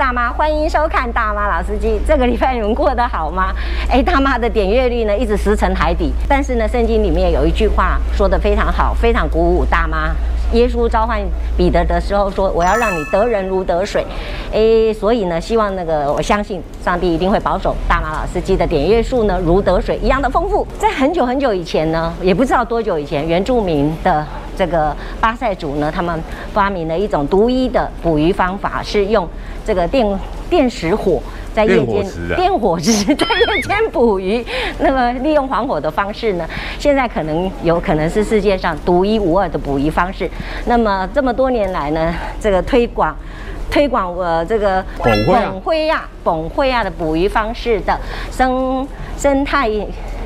大妈，欢迎收看大妈老司机。这个礼拜你们过得好吗？哎，大妈的点阅率呢一直石沉海底，但是呢，圣经里面有一句话说得非常好，非常鼓舞大妈。耶稣召唤彼得的时候说：“我要让你得人如得水。”哎，所以呢，希望那个我相信上帝一定会保守大妈老司机的点阅数呢如得水一样的丰富。在很久很久以前呢，也不知道多久以前，原住民的这个巴塞族呢，他们发明了一种独一的捕鱼方法，是用这个电电石火。在夜间电火石，在夜间捕鱼，那么利用黄火的方式呢？现在可能有可能是世界上独一无二的捕鱼方式。那么这么多年来呢，这个推广推广呃这个本辉亚本辉亚的捕鱼方式的生生态。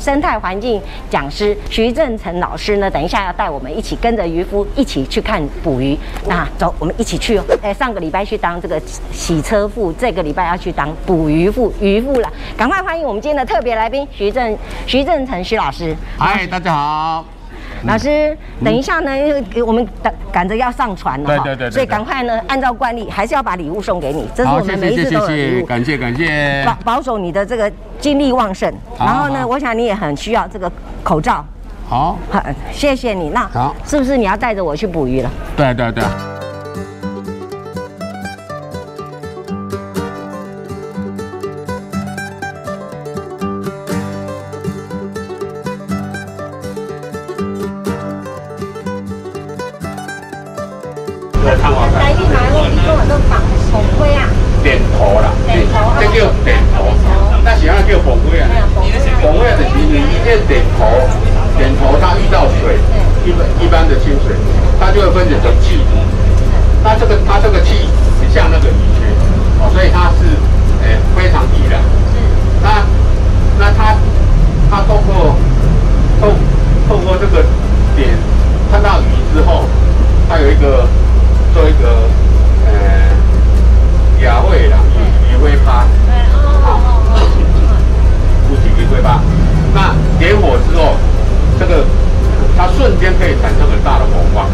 生态环境讲师徐正成老师呢，等一下要带我们一起跟着渔夫一起去看捕鱼。那走，我们一起去哦。哎，上个礼拜去当这个洗车妇，这个礼拜要去当捕鱼妇，渔夫了。赶快欢迎我们今天的特别来宾徐正徐正成徐老师。嗨，大家好。老师，等一下呢，因为我们赶赶着要上船了，对对对，所以赶快呢，按照惯例还是要把礼物送给你。这是我们每一次都有礼物，感谢感谢。保保守你的这个精力旺盛，然后呢，我想你也很需要这个口罩。好，好，谢谢你。那好，是不是你要带着我去捕鱼了？对对对。来看我。来去买我，你跟我都绑红龟啊。扁头啦，这叫扁头，那是要叫红龟啊。红龟的是你一见扁头，扁头它遇到水，一般一般的清水，它就会分解成气体。那这个它这个气。间可以产生很大的火光，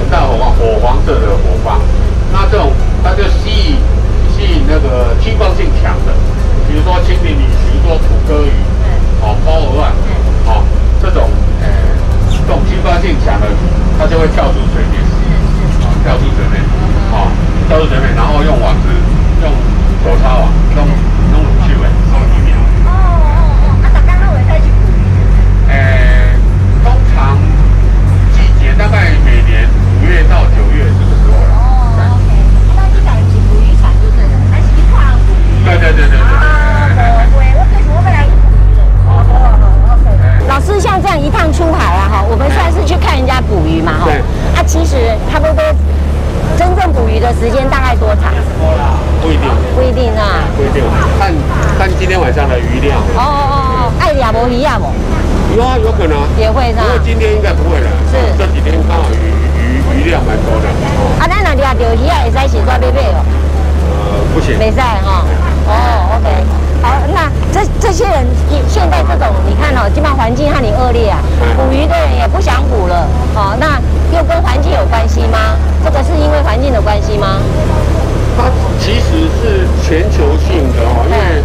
很大的火光，火黄色的火光。那这种它就吸引吸引那个趋光性强的，比如说蜻蜓、鲤鱼、说土鸽鱼，哦，包鹅万，哦，这种呃这种趋光性强的，它就会跳出。小小朋友有有可能也会呢。不过今天应该不会了。是，这几天刚好鱼鱼鱼量蛮多的哦。啊，那那钓鱼也会在前抓贝贝哦。呃，不行。没赛哈。哦，OK。好，那这这些人现在这种，你看哦，基本上环境很恶劣啊，捕鱼的人也不想捕了哦。那又跟环境有它其实是全球性的哦，因为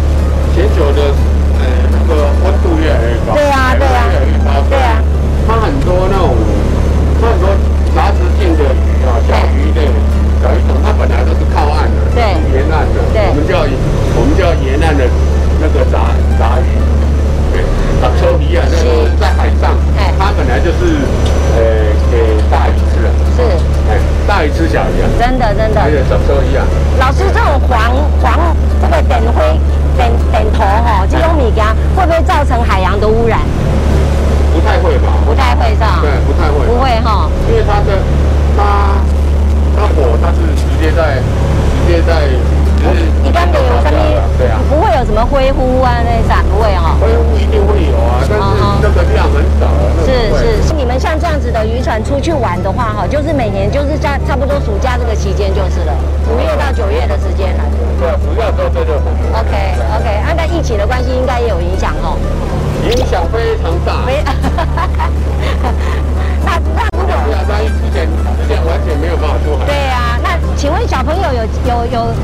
全球的呃那个温度越来越高，对啊对啊，越来越高，对啊，它很多那种它很多杂质在，直接在，就是一般都有什，对啊，不会有什么灰呼啊那些散味哦。灰呼一定会有啊，但是这个量很少啊。是是是，你们像这样子的渔船出去玩的话，哈，就是每年就是在差不多暑假这个期间就是了，五月到九月的时间了。对，暑假到候最。OK OK，按照疫情的关系，应该也有影响哦。影响非常大。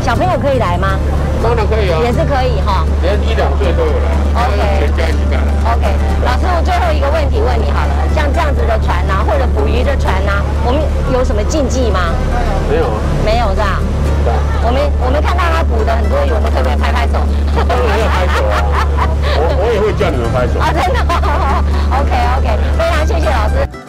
小朋友可以来吗？当然可以啊，也是可以哈，连一两岁都有来，OK，全家一起来。OK，老师，我最后一个问题问你好了，像这样子的船啊，或者捕鱼的船啊，我们有什么禁忌吗？没有啊，没有是吧？对。我们我们看到他捕的很多鱼，我们可不可以拍拍手？当然要拍手啊，我我也会叫你们拍手。啊，真的？OK OK，非常谢谢老师。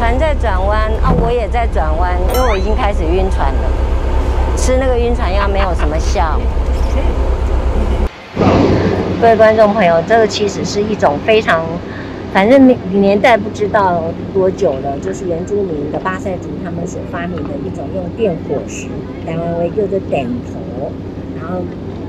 船在转弯啊，我也在转弯，因为我已经开始晕船了。吃那个晕船药没有什么效。各位观众朋友，这个其实是一种非常，反正年代不知道多久了，就是原住民的巴赛族他们所发明的一种用电火石，台湾为叫做点头，然后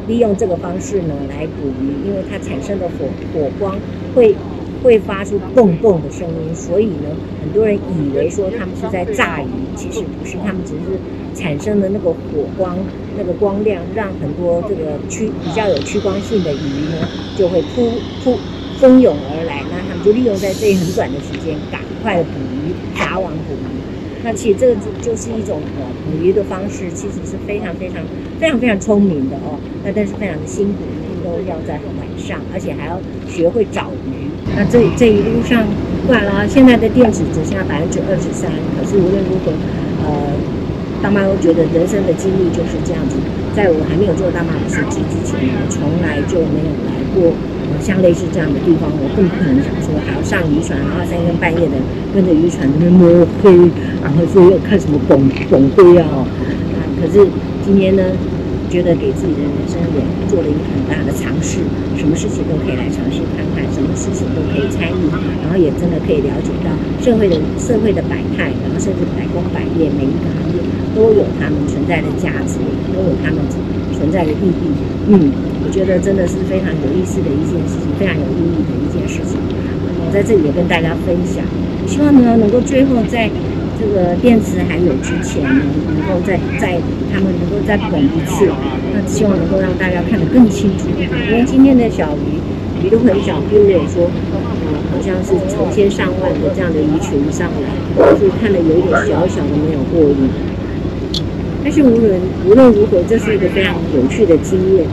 利用这个方式呢来捕鱼，因为它产生的火火光会。会发出蹦蹦的声音，所以呢，很多人以为说他们是在炸鱼，其实不是，他们只是产生的那个火光，那个光亮，让很多这个趋比较有趋光性的鱼呢，就会扑扑蜂拥而来，那他们就利用在这很短的时间，赶快的捕鱼，撒网捕鱼。那其实这个就就是一种呃捕鱼的方式，其实是非常非常非常非常聪明的哦，那但是非常的辛苦，一定都要在晚上，而且还要学会找鱼。那这这一路上，不然了，现在的电池只剩下百分之二十三。可是无论如何，呃，大妈都觉得人生的经历就是这样子。在我还没有做大妈的司机之前，我从来就没有来过，呃，像类似这样的地方。我更不可能想说还要上渔船，然后三更半夜的跟着渔船那边摸黑，然后说要看什么拱拱灰啊，啊。可是今天呢？觉得给自己的人生也做了一个很大的尝试，什么事情都可以来尝试看看，什么事情都可以参与，然后也真的可以了解到社会的社会的百态，然后甚至百工百业，每一个行业都有他们存在的价值，都有他们存在的意义。嗯，我觉得真的是非常有意思的一件事情，非常有意义的一件事情。我在这里也跟大家分享，希望呢能够最后在。这个电池还有之前呢，能够再再他们能够再捧一次，那希望能够让大家看得更清楚一点。因为今天的小鱼鱼都很小，并没有说，嗯，好像是成千上万的这样的鱼群上来，所以看得有一点小小的没有过瘾。但是无论无论如何，这是一个非常有趣的经验。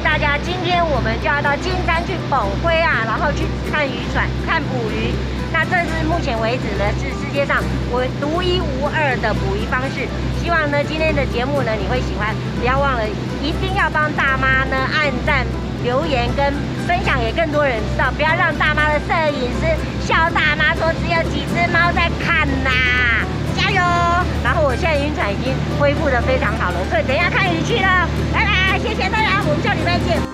大家，今天我们就要到金山去捧灰啊，然后去看渔船、看捕鱼。那这是目前为止呢，是世界上我独一无二的捕鱼方式。希望呢，今天的节目呢，你会喜欢。不要忘了，一定要帮大妈呢按赞、留言跟分享给更多人知道。不要让大妈的摄影师笑大妈说只有几只猫在看呐、哦！然后我现在晕船已经恢复的非常好了，所以等一下看鱼去了，拜拜。谢谢大家，我们下礼拜见。